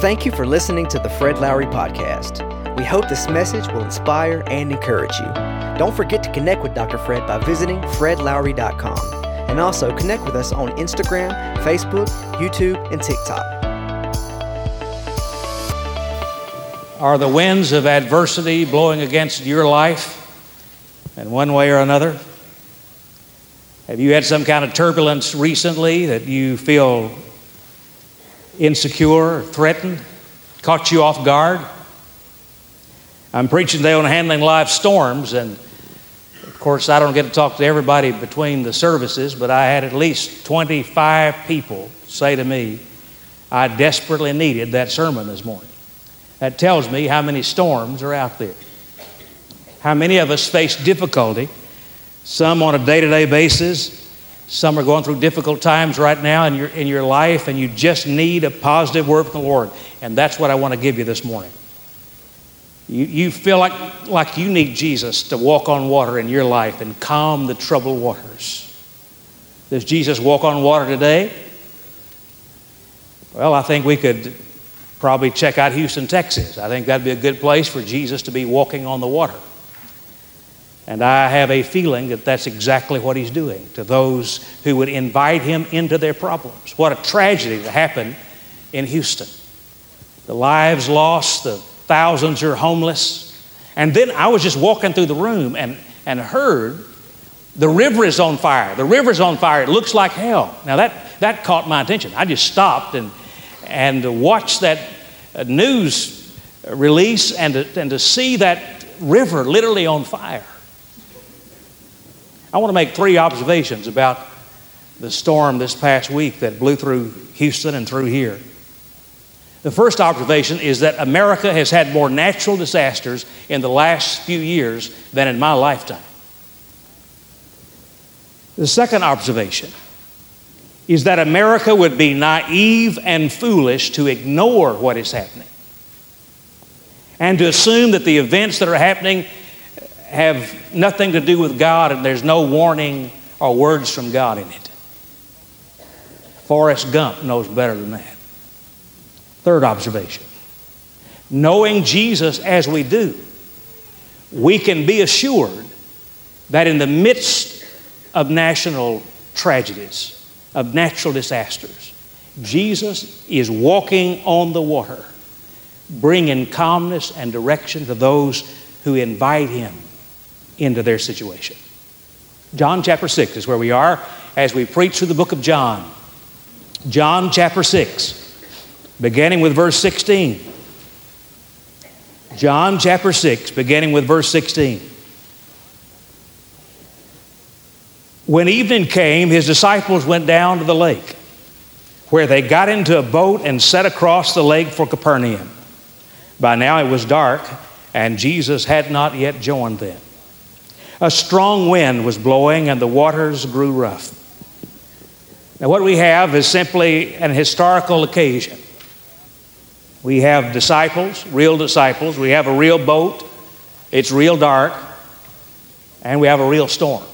Thank you for listening to the Fred Lowry Podcast. We hope this message will inspire and encourage you. Don't forget to connect with Dr. Fred by visiting fredlowry.com. And also connect with us on Instagram, Facebook, YouTube, and TikTok. Are the winds of adversity blowing against your life in one way or another? Have you had some kind of turbulence recently that you feel insecure threatened, caught you off guard? I'm preaching today on handling life storms, and of course, I don't get to talk to everybody between the services, but I had at least 25 people say to me, I desperately needed that sermon this morning. That tells me how many storms are out there. How many of us face difficulty some on a day to day basis. Some are going through difficult times right now in your, in your life, and you just need a positive word from the Lord. And that's what I want to give you this morning. You, you feel like, like you need Jesus to walk on water in your life and calm the troubled waters. Does Jesus walk on water today? Well, I think we could probably check out Houston, Texas. I think that'd be a good place for Jesus to be walking on the water. And I have a feeling that that's exactly what he's doing to those who would invite him into their problems. What a tragedy that happened in Houston. The lives lost, the thousands are homeless. And then I was just walking through the room and, and heard the river is on fire. The river's on fire. It looks like hell. Now that, that caught my attention. I just stopped and, and watched that uh, news release and to, and to see that river literally on fire. I want to make three observations about the storm this past week that blew through Houston and through here. The first observation is that America has had more natural disasters in the last few years than in my lifetime. The second observation is that America would be naive and foolish to ignore what is happening and to assume that the events that are happening have nothing to do with God and there's no warning or words from God in it. Forrest Gump knows better than that. Third observation knowing Jesus as we do, we can be assured that in the midst of national tragedies, of natural disasters, Jesus is walking on the water, bringing calmness and direction to those who invite him into their situation. John chapter 6 is where we are as we preach through the book of John. John chapter 6, beginning with verse 16. John chapter 6, beginning with verse 16. When evening came, his disciples went down to the lake, where they got into a boat and set across the lake for Capernaum. By now it was dark, and Jesus had not yet joined them. A strong wind was blowing and the waters grew rough. Now, what we have is simply an historical occasion. We have disciples, real disciples. We have a real boat. It's real dark. And we have a real storm.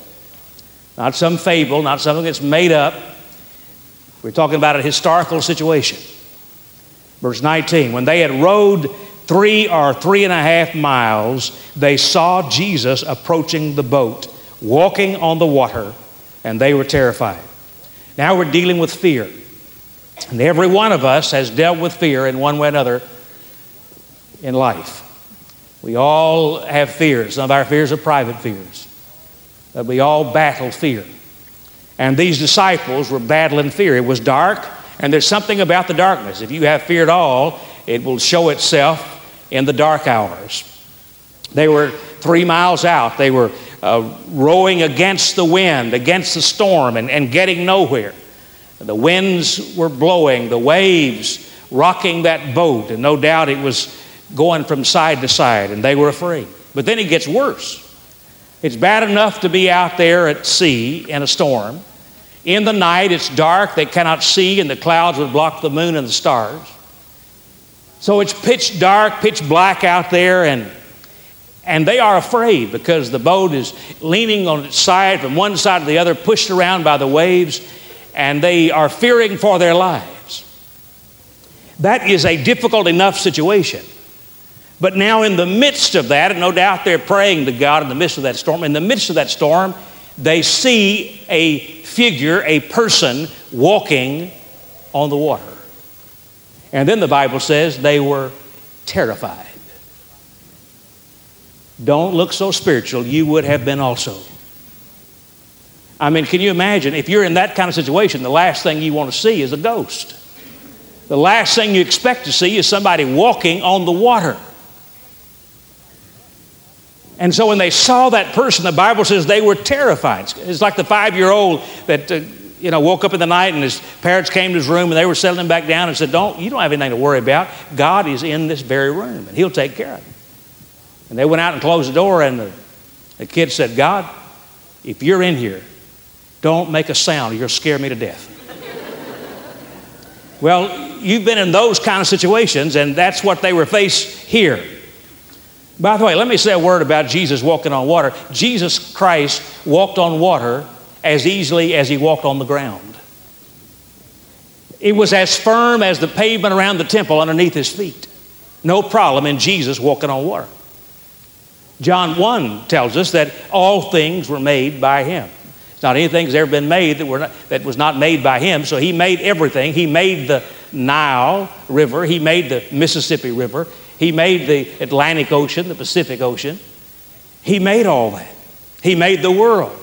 Not some fable, not something that's made up. We're talking about a historical situation. Verse 19 When they had rowed three or three and a half miles, they saw Jesus approaching the boat, walking on the water, and they were terrified. Now we're dealing with fear. And every one of us has dealt with fear in one way or another in life. We all have fears. Some of our fears are private fears. But we all battle fear. And these disciples were battling fear. It was dark, and there's something about the darkness. If you have fear at all, it will show itself in the dark hours. They were three miles out. They were uh, rowing against the wind, against the storm, and, and getting nowhere. The winds were blowing, the waves rocking that boat, and no doubt it was going from side to side, and they were afraid. But then it gets worse. It's bad enough to be out there at sea in a storm. In the night, it's dark, they cannot see, and the clouds would block the moon and the stars. So it's pitch dark, pitch black out there, and, and they are afraid because the boat is leaning on its side from one side to the other, pushed around by the waves, and they are fearing for their lives. That is a difficult enough situation. But now, in the midst of that, and no doubt they're praying to God in the midst of that storm, in the midst of that storm, they see a figure, a person walking on the water. And then the Bible says they were terrified. Don't look so spiritual, you would have been also. I mean, can you imagine if you're in that kind of situation, the last thing you want to see is a ghost? The last thing you expect to see is somebody walking on the water. And so when they saw that person, the Bible says they were terrified. It's like the five year old that. Uh, you know, woke up in the night and his parents came to his room and they were settling him back down and said, Don't, you don't have anything to worry about. God is in this very room and he'll take care of you. And they went out and closed the door and the, the kid said, God, if you're in here, don't make a sound or you'll scare me to death. well, you've been in those kind of situations and that's what they were faced here. By the way, let me say a word about Jesus walking on water. Jesus Christ walked on water as easily as he walked on the ground. It was as firm as the pavement around the temple underneath his feet. No problem in Jesus walking on water. John 1 tells us that all things were made by him. It's not anything that's ever been made that, not, that was not made by him. So he made everything. He made the Nile River, he made the Mississippi River, he made the Atlantic Ocean, the Pacific Ocean. He made all that. He made the world.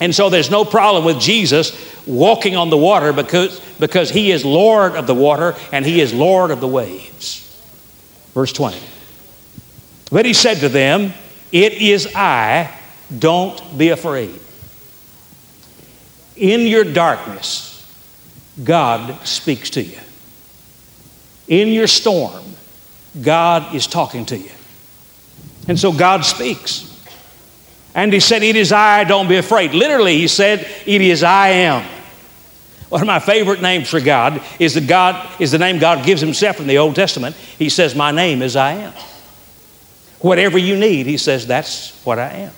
And so there's no problem with Jesus walking on the water because, because he is Lord of the water and he is Lord of the waves. Verse 20. But he said to them, It is I, don't be afraid. In your darkness, God speaks to you. In your storm, God is talking to you. And so God speaks. And he said, It is I, don't be afraid. Literally, he said, It is I am. One of my favorite names for God is the God is the name God gives himself in the Old Testament. He says, My name is I am. Whatever you need, he says, that's what I am.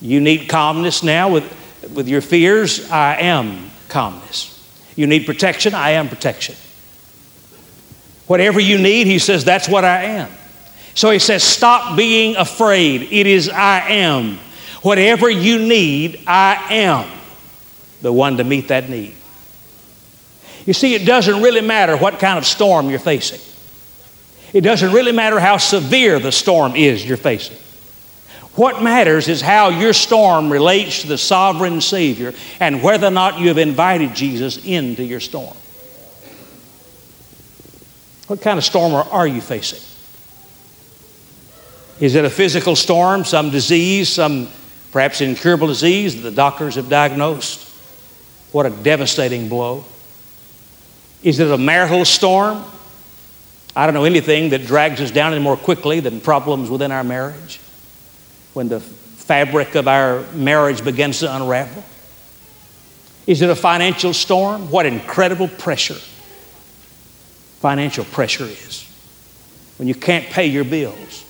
You need calmness now with, with your fears, I am calmness. You need protection, I am protection. Whatever you need, he says, that's what I am. So he says, Stop being afraid. It is I am. Whatever you need, I am the one to meet that need. You see, it doesn't really matter what kind of storm you're facing, it doesn't really matter how severe the storm is you're facing. What matters is how your storm relates to the sovereign Savior and whether or not you have invited Jesus into your storm. What kind of storm are you facing? Is it a physical storm, some disease, some perhaps incurable disease that the doctors have diagnosed? What a devastating blow. Is it a marital storm? I don't know anything that drags us down any more quickly than problems within our marriage. When the fabric of our marriage begins to unravel. Is it a financial storm? What incredible pressure financial pressure is when you can't pay your bills.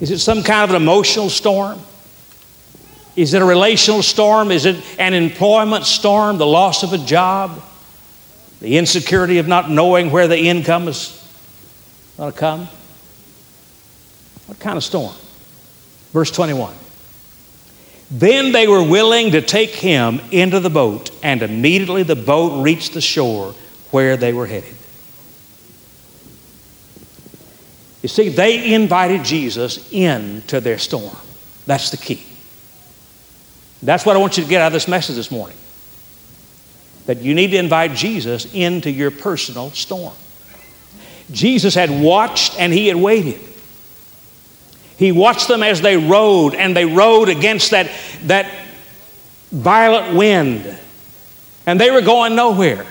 Is it some kind of an emotional storm? Is it a relational storm? Is it an employment storm, the loss of a job, the insecurity of not knowing where the income is going to come? What kind of storm? Verse 21. Then they were willing to take him into the boat, and immediately the boat reached the shore where they were headed. You see, they invited Jesus into their storm. That's the key. That's what I want you to get out of this message this morning. That you need to invite Jesus into your personal storm. Jesus had watched and he had waited. He watched them as they rode, and they rode against that, that violent wind. And they were going nowhere.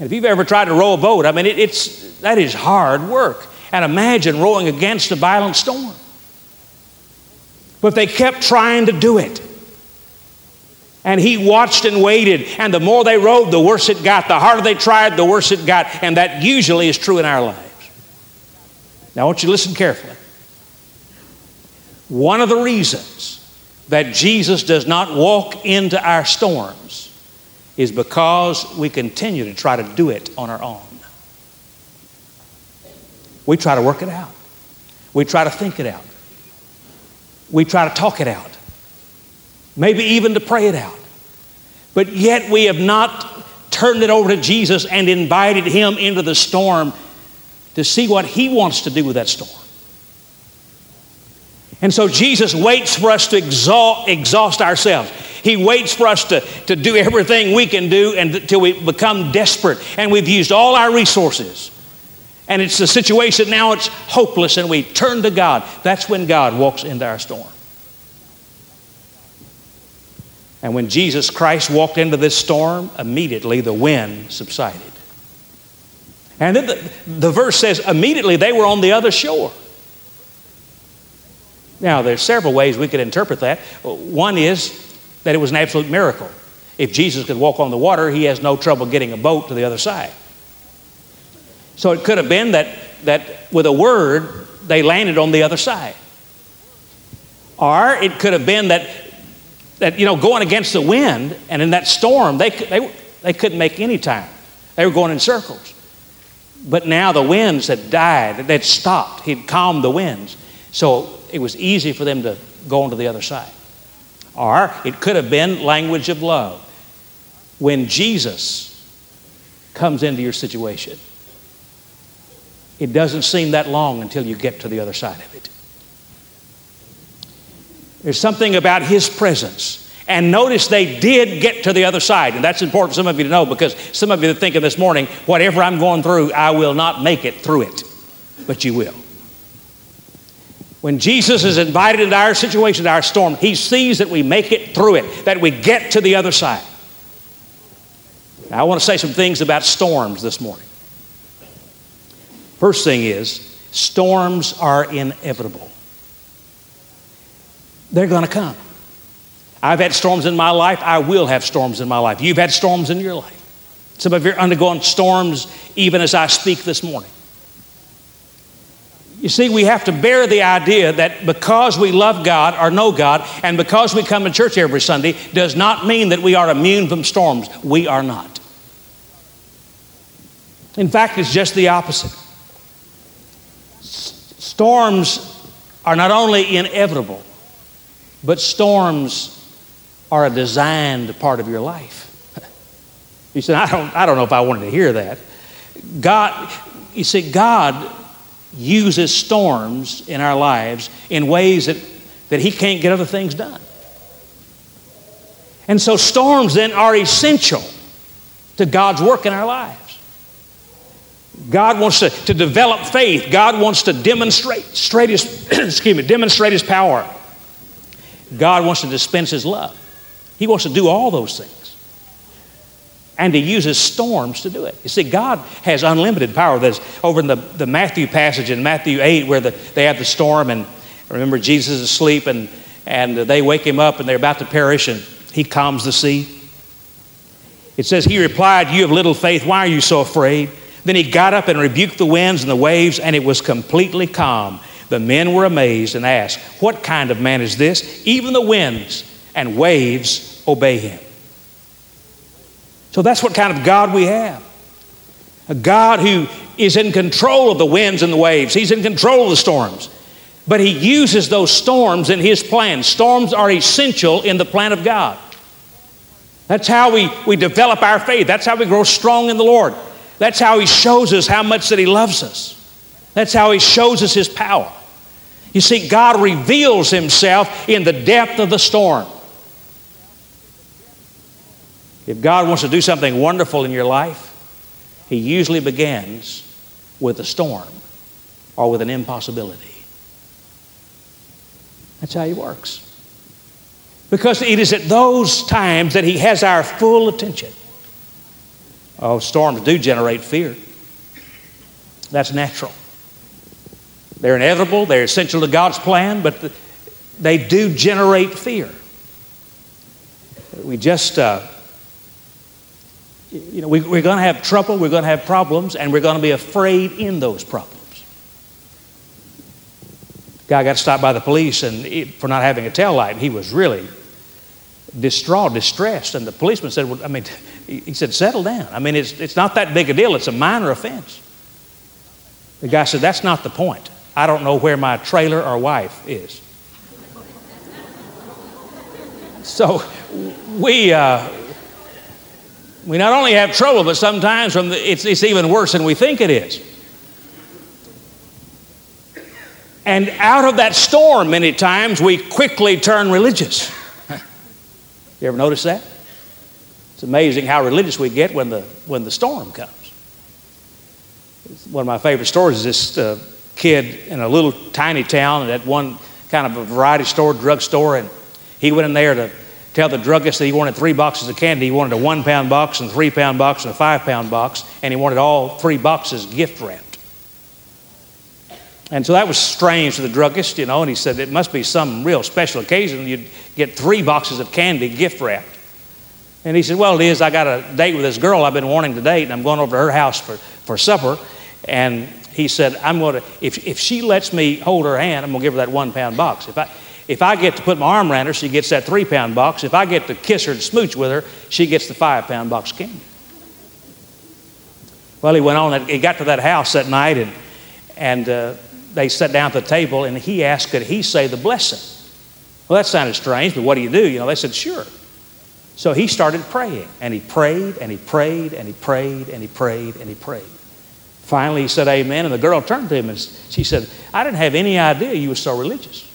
And if you've ever tried to row a boat, I mean, it, it's, that is hard work. And imagine rowing against a violent storm. But they kept trying to do it. And he watched and waited. And the more they rowed, the worse it got. The harder they tried, the worse it got. And that usually is true in our lives. Now, I want you to listen carefully. One of the reasons that Jesus does not walk into our storms is because we continue to try to do it on our own. We try to work it out. We try to think it out. We try to talk it out. Maybe even to pray it out. But yet we have not turned it over to Jesus and invited him into the storm to see what he wants to do with that storm. And so Jesus waits for us to exhaust, exhaust ourselves. He waits for us to, to do everything we can do until we become desperate and we've used all our resources. And it's a situation now it's hopeless and we turn to God. That's when God walks into our storm. And when Jesus Christ walked into this storm, immediately the wind subsided. And then the, the verse says, immediately they were on the other shore. Now, there's several ways we could interpret that. One is that it was an absolute miracle. If Jesus could walk on the water, he has no trouble getting a boat to the other side. So it could have been that, that with a word, they landed on the other side. Or it could have been that, that you know, going against the wind and in that storm, they, they, they couldn't make any time. They were going in circles. But now the winds had died, they'd stopped, he'd calmed the winds. So it was easy for them to go on to the other side. Or it could have been language of love. When Jesus comes into your situation, it doesn't seem that long until you get to the other side of it. There's something about his presence. And notice they did get to the other side. And that's important for some of you to know because some of you are thinking this morning, whatever I'm going through, I will not make it through it. But you will. When Jesus is invited into our situation, into our storm, he sees that we make it through it, that we get to the other side. Now, I want to say some things about storms this morning. First thing is, storms are inevitable. They're going to come. I've had storms in my life. I will have storms in my life. You've had storms in your life. Some of you are undergoing storms even as I speak this morning. You see, we have to bear the idea that because we love God or know God and because we come to church every Sunday does not mean that we are immune from storms. We are not. In fact, it's just the opposite. Storms are not only inevitable, but storms are a designed part of your life. You said, I don't, I don't know if I wanted to hear that. God, you see, God uses storms in our lives in ways that, that He can't get other things done. And so storms then are essential to God's work in our lives. God wants to, to develop faith. God wants to demonstrate straight his, excuse me, demonstrate his power. God wants to dispense his love. He wants to do all those things. And he uses storms to do it. You see, God has unlimited power. There's over in the, the Matthew passage in Matthew 8 where the, they have the storm, and remember, Jesus is asleep, and, and they wake him up, and they're about to perish, and he calms the sea. It says, He replied, You have little faith. Why are you so afraid? Then he got up and rebuked the winds and the waves, and it was completely calm. The men were amazed and asked, What kind of man is this? Even the winds and waves obey him. So that's what kind of God we have. A God who is in control of the winds and the waves, He's in control of the storms. But He uses those storms in His plan. Storms are essential in the plan of God. That's how we, we develop our faith. That's how we grow strong in the Lord. That's how He shows us how much that He loves us. That's how He shows us His power. You see, God reveals Himself in the depth of the storm. If God wants to do something wonderful in your life, He usually begins with a storm or with an impossibility. That's how He works. Because it is at those times that He has our full attention. Oh, storms do generate fear. That's natural. They're inevitable, they're essential to God's plan, but they do generate fear. We just, uh, you know, we, we're going to have trouble, we're going to have problems, and we're going to be afraid in those problems. Guy got stopped by the police and for not having a tail light. He was really distraught, distressed. And the policeman said, well, I mean, he said, settle down. I mean, it's, it's not that big a deal, it's a minor offense. The guy said, that's not the point. I don't know where my trailer or wife is. So we, uh, we not only have trouble, but sometimes from the, it's, it's even worse than we think it is. And out of that storm, many times, we quickly turn religious. you ever notice that? It's amazing how religious we get when the, when the storm comes. One of my favorite stories is this uh, kid in a little tiny town at one kind of a variety store, drugstore, and he went in there to tell the druggist that he wanted three boxes of candy. He wanted a one pound box and a three pound box and a five pound box, and he wanted all three boxes gift wrapped. And so that was strange to the druggist, you know, and he said it must be some real special occasion you'd get three boxes of candy gift wrapped. And he said, Well, it is. I got a date with this girl I've been wanting to date, and I'm going over to her house for, for supper. And he said, I'm going to, if, if she lets me hold her hand, I'm going to give her that one pound box. If I, if I get to put my arm around her, she gets that three pound box. If I get to kiss her and smooch with her, she gets the five pound box of candy. Well, he went on, he got to that house that night, and, and uh, they sat down at the table, and he asked, could he say the blessing? Well, that sounded strange, but what do you do? You know, they said, sure. So he started praying, and he prayed, and he prayed, and he prayed, and he prayed, and he prayed. Finally, he said, Amen, and the girl turned to him and she said, I didn't have any idea you were so religious.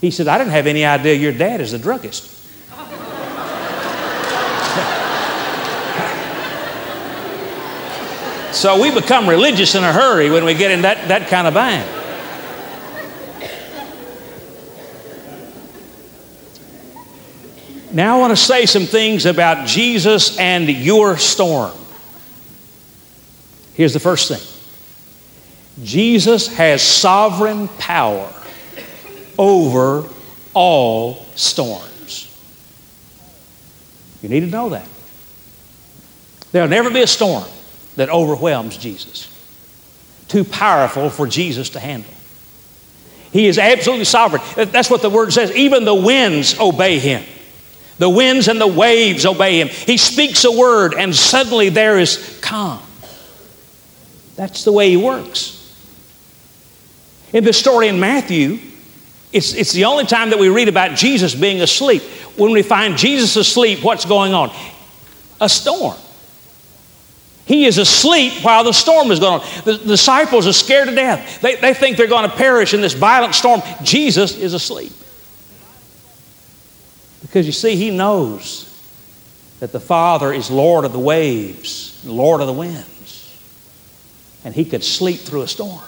He said, I didn't have any idea your dad is the druggist. so we become religious in a hurry when we get in that, that kind of bind. Now I want to say some things about Jesus and your storm. Here's the first thing Jesus has sovereign power over all storms. You need to know that. There'll never be a storm that overwhelms Jesus. Too powerful for Jesus to handle. He is absolutely sovereign. That's what the word says. Even the winds obey him. The winds and the waves obey him. He speaks a word, and suddenly there is calm. That's the way he works. In the story in Matthew, it's, it's the only time that we read about Jesus being asleep. When we find Jesus asleep, what's going on? A storm. He is asleep while the storm is going on. The, disciples are scared to death. They, they think they're going to perish in this violent storm. Jesus is asleep. Because you see, he knows that the Father is Lord of the waves, Lord of the winds, and he could sleep through a storm.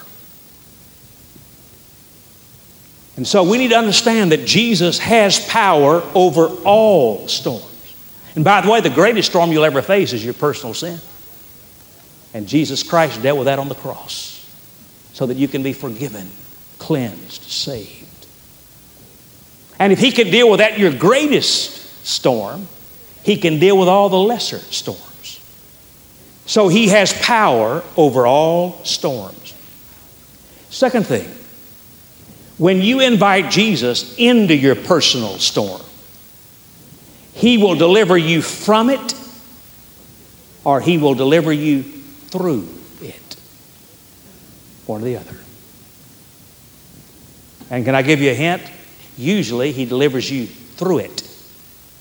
And so we need to understand that Jesus has power over all storms. And by the way, the greatest storm you'll ever face is your personal sin. And Jesus Christ dealt with that on the cross so that you can be forgiven, cleansed, saved. And if He can deal with that, your greatest storm, He can deal with all the lesser storms. So He has power over all storms. Second thing, when you invite Jesus into your personal storm, He will deliver you from it or He will deliver you through it. One or the other. And can I give you a hint? Usually He delivers you through it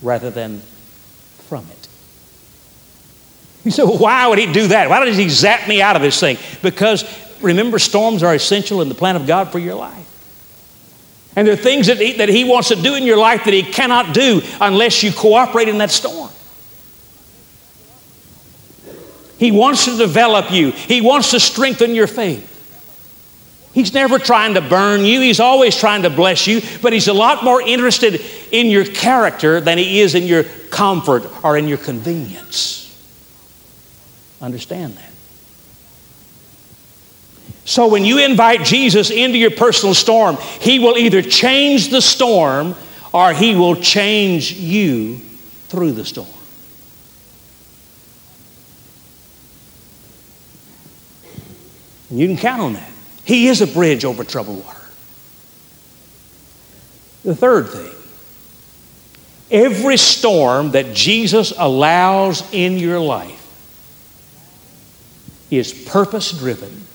rather than from it. You say, well, why would He do that? Why does He zap me out of this thing? Because remember, storms are essential in the plan of God for your life. And there are things that he, that he wants to do in your life that He cannot do unless you cooperate in that storm. He wants to develop you, He wants to strengthen your faith. He's never trying to burn you, He's always trying to bless you, but He's a lot more interested in your character than He is in your comfort or in your convenience. Understand that. So when you invite Jesus into your personal storm, he will either change the storm or he will change you through the storm. And you can count on that. He is a bridge over troubled water. The third thing, Every storm that Jesus allows in your life is purpose driven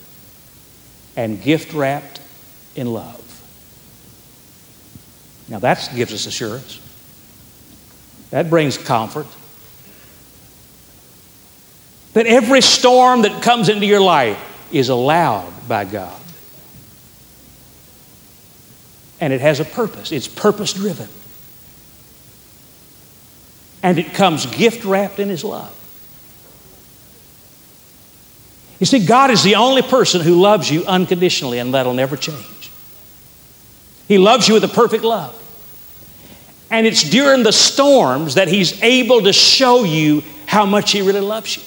and gift wrapped in love. Now that gives us assurance. That brings comfort. That every storm that comes into your life is allowed by God. And it has a purpose, it's purpose driven. And it comes gift wrapped in His love. You see, God is the only person who loves you unconditionally, and that'll never change. He loves you with a perfect love. And it's during the storms that He's able to show you how much He really loves you.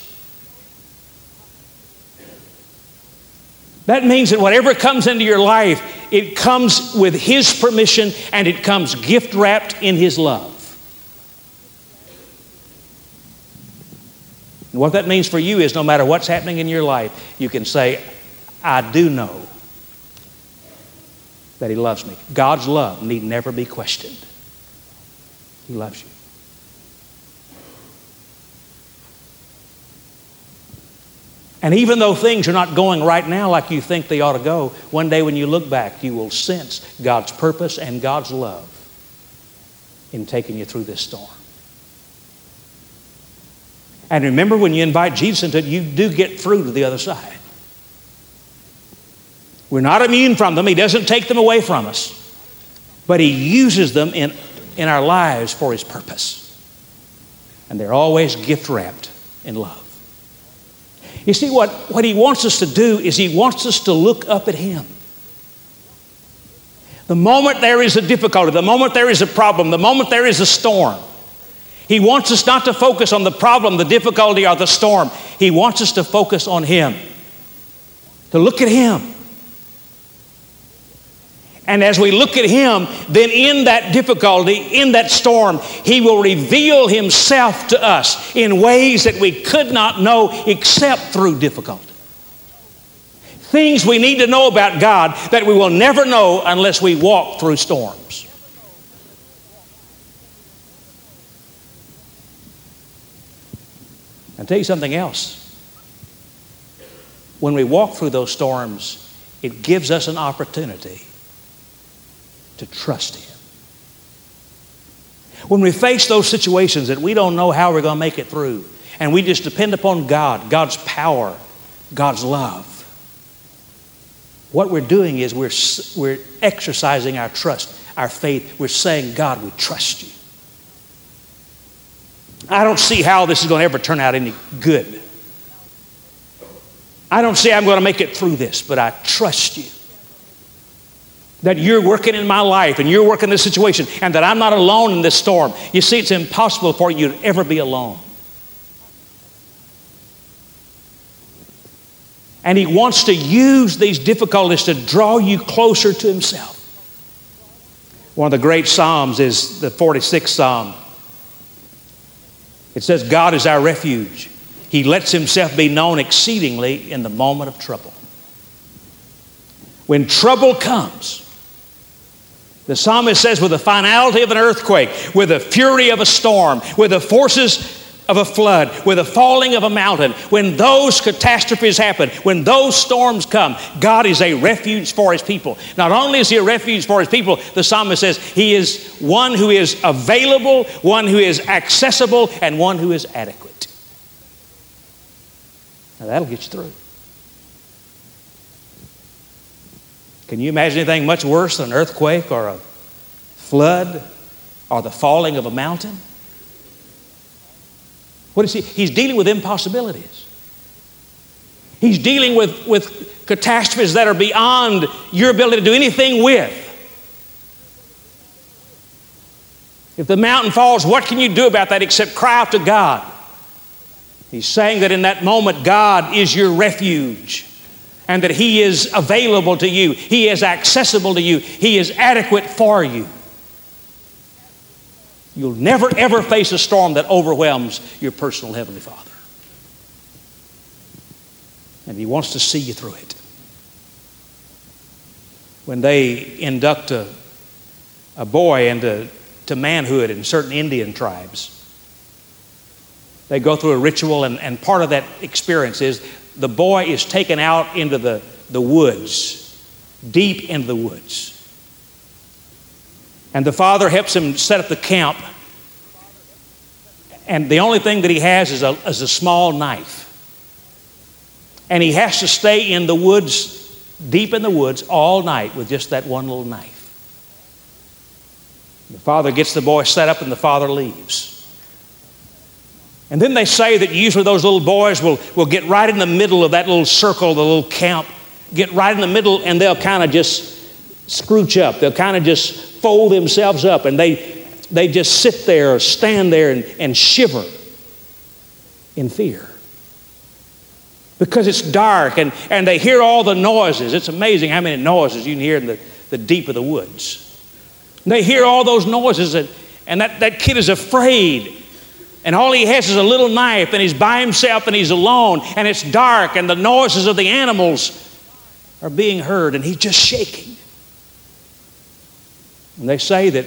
That means that whatever comes into your life, it comes with His permission and it comes gift wrapped in His love. And what that means for you is no matter what's happening in your life, you can say, I do know that He loves me. God's love need never be questioned. He loves you. And even though things are not going right now like you think they ought to go, one day when you look back, you will sense God's purpose and God's love in taking you through this storm. And remember, when you invite Jesus into it, you do get through to the other side. We're not immune from them, He doesn't take them away from us, but He uses them in, in our lives for His purpose. And they're always gift wrapped in love. You see, what, what He wants us to do is He wants us to look up at Him. The moment there is a difficulty, the moment there is a problem, the moment there is a storm, he wants us not to focus on the problem, the difficulty, or the storm. He wants us to focus on Him, to look at Him. And as we look at Him, then in that difficulty, in that storm, He will reveal Himself to us in ways that we could not know except through difficulty. Things we need to know about God that we will never know unless we walk through storms. Tell you something else. When we walk through those storms, it gives us an opportunity to trust Him. When we face those situations that we don't know how we're going to make it through, and we just depend upon God, God's power, God's love, what we're doing is we're, we're exercising our trust, our faith. We're saying, God, we trust you. I don't see how this is going to ever turn out any good. I don't see I'm going to make it through this, but I trust you. That you're working in my life and you're working this situation and that I'm not alone in this storm. You see, it's impossible for you to ever be alone. And He wants to use these difficulties to draw you closer to Himself. One of the great Psalms is the 46th Psalm. It says, God is our refuge. He lets himself be known exceedingly in the moment of trouble. When trouble comes, the psalmist says, with the finality of an earthquake, with the fury of a storm, with the forces of a flood, with the falling of a mountain, when those catastrophes happen, when those storms come, God is a refuge for his people. Not only is he a refuge for his people, the psalmist says he is one who is available, one who is accessible, and one who is adequate. Now that'll get you through. Can you imagine anything much worse than an earthquake or a flood or the falling of a mountain? What is he? He's dealing with impossibilities. He's dealing with, with catastrophes that are beyond your ability to do anything with. If the mountain falls, what can you do about that except cry out to God? He's saying that in that moment, God is your refuge and that He is available to you, He is accessible to you, He is adequate for you. You'll never, ever face a storm that overwhelms your personal Heavenly Father. And He wants to see you through it. When they induct a, a boy into to manhood in certain Indian tribes. They go through a ritual, and, and part of that experience is the boy is taken out into the, the woods, deep into the woods. And the father helps him set up the camp. And the only thing that he has is a, is a small knife. And he has to stay in the woods, deep in the woods, all night with just that one little knife. The father gets the boy set up, and the father leaves. And then they say that usually those little boys will, will get right in the middle of that little circle, the little camp, get right in the middle, and they'll kind of just scrooch up. They'll kind of just fold themselves up, and they, they just sit there or stand there and, and shiver in fear. Because it's dark and, and they hear all the noises. It's amazing how many noises you can hear in the, the deep of the woods. They hear all those noises, and, and that, that kid is afraid and all he has is a little knife, and he's by himself and he's alone, and it's dark, and the noises of the animals are being heard, and he's just shaking. And they say that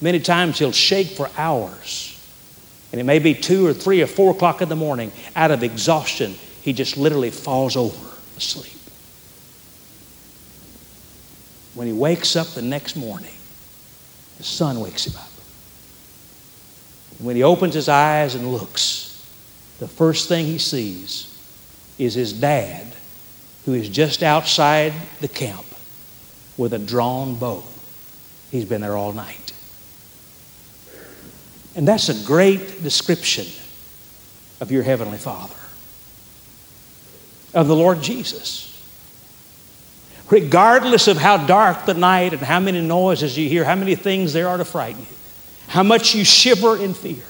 many times he'll shake for hours. And it may be two or three or four o'clock in the morning. Out of exhaustion, he just literally falls over asleep. When he wakes up the next morning, the sun wakes him up. When he opens his eyes and looks, the first thing he sees is his dad, who is just outside the camp with a drawn bow. He's been there all night. And that's a great description of your Heavenly Father, of the Lord Jesus. Regardless of how dark the night and how many noises you hear, how many things there are to frighten you, how much you shiver in fear.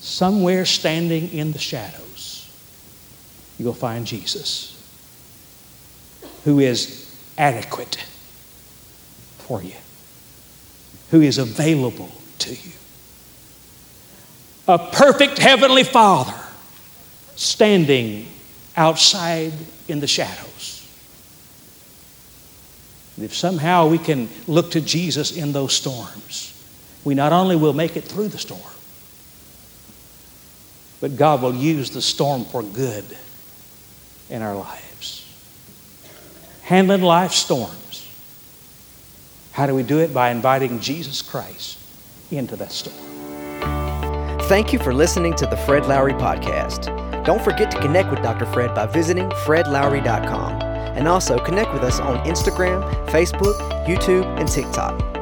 Somewhere standing in the shadows, you'll find Jesus, who is adequate for you, who is available to you. A perfect Heavenly Father standing outside in the shadows. And if somehow we can look to Jesus in those storms, we not only will make it through the storm, but God will use the storm for good in our lives. Handling life's storms. How do we do it? By inviting Jesus Christ into that storm. Thank you for listening to the Fred Lowry Podcast. Don't forget to connect with Dr. Fred by visiting fredlowry.com and also connect with us on Instagram, Facebook, YouTube, and TikTok.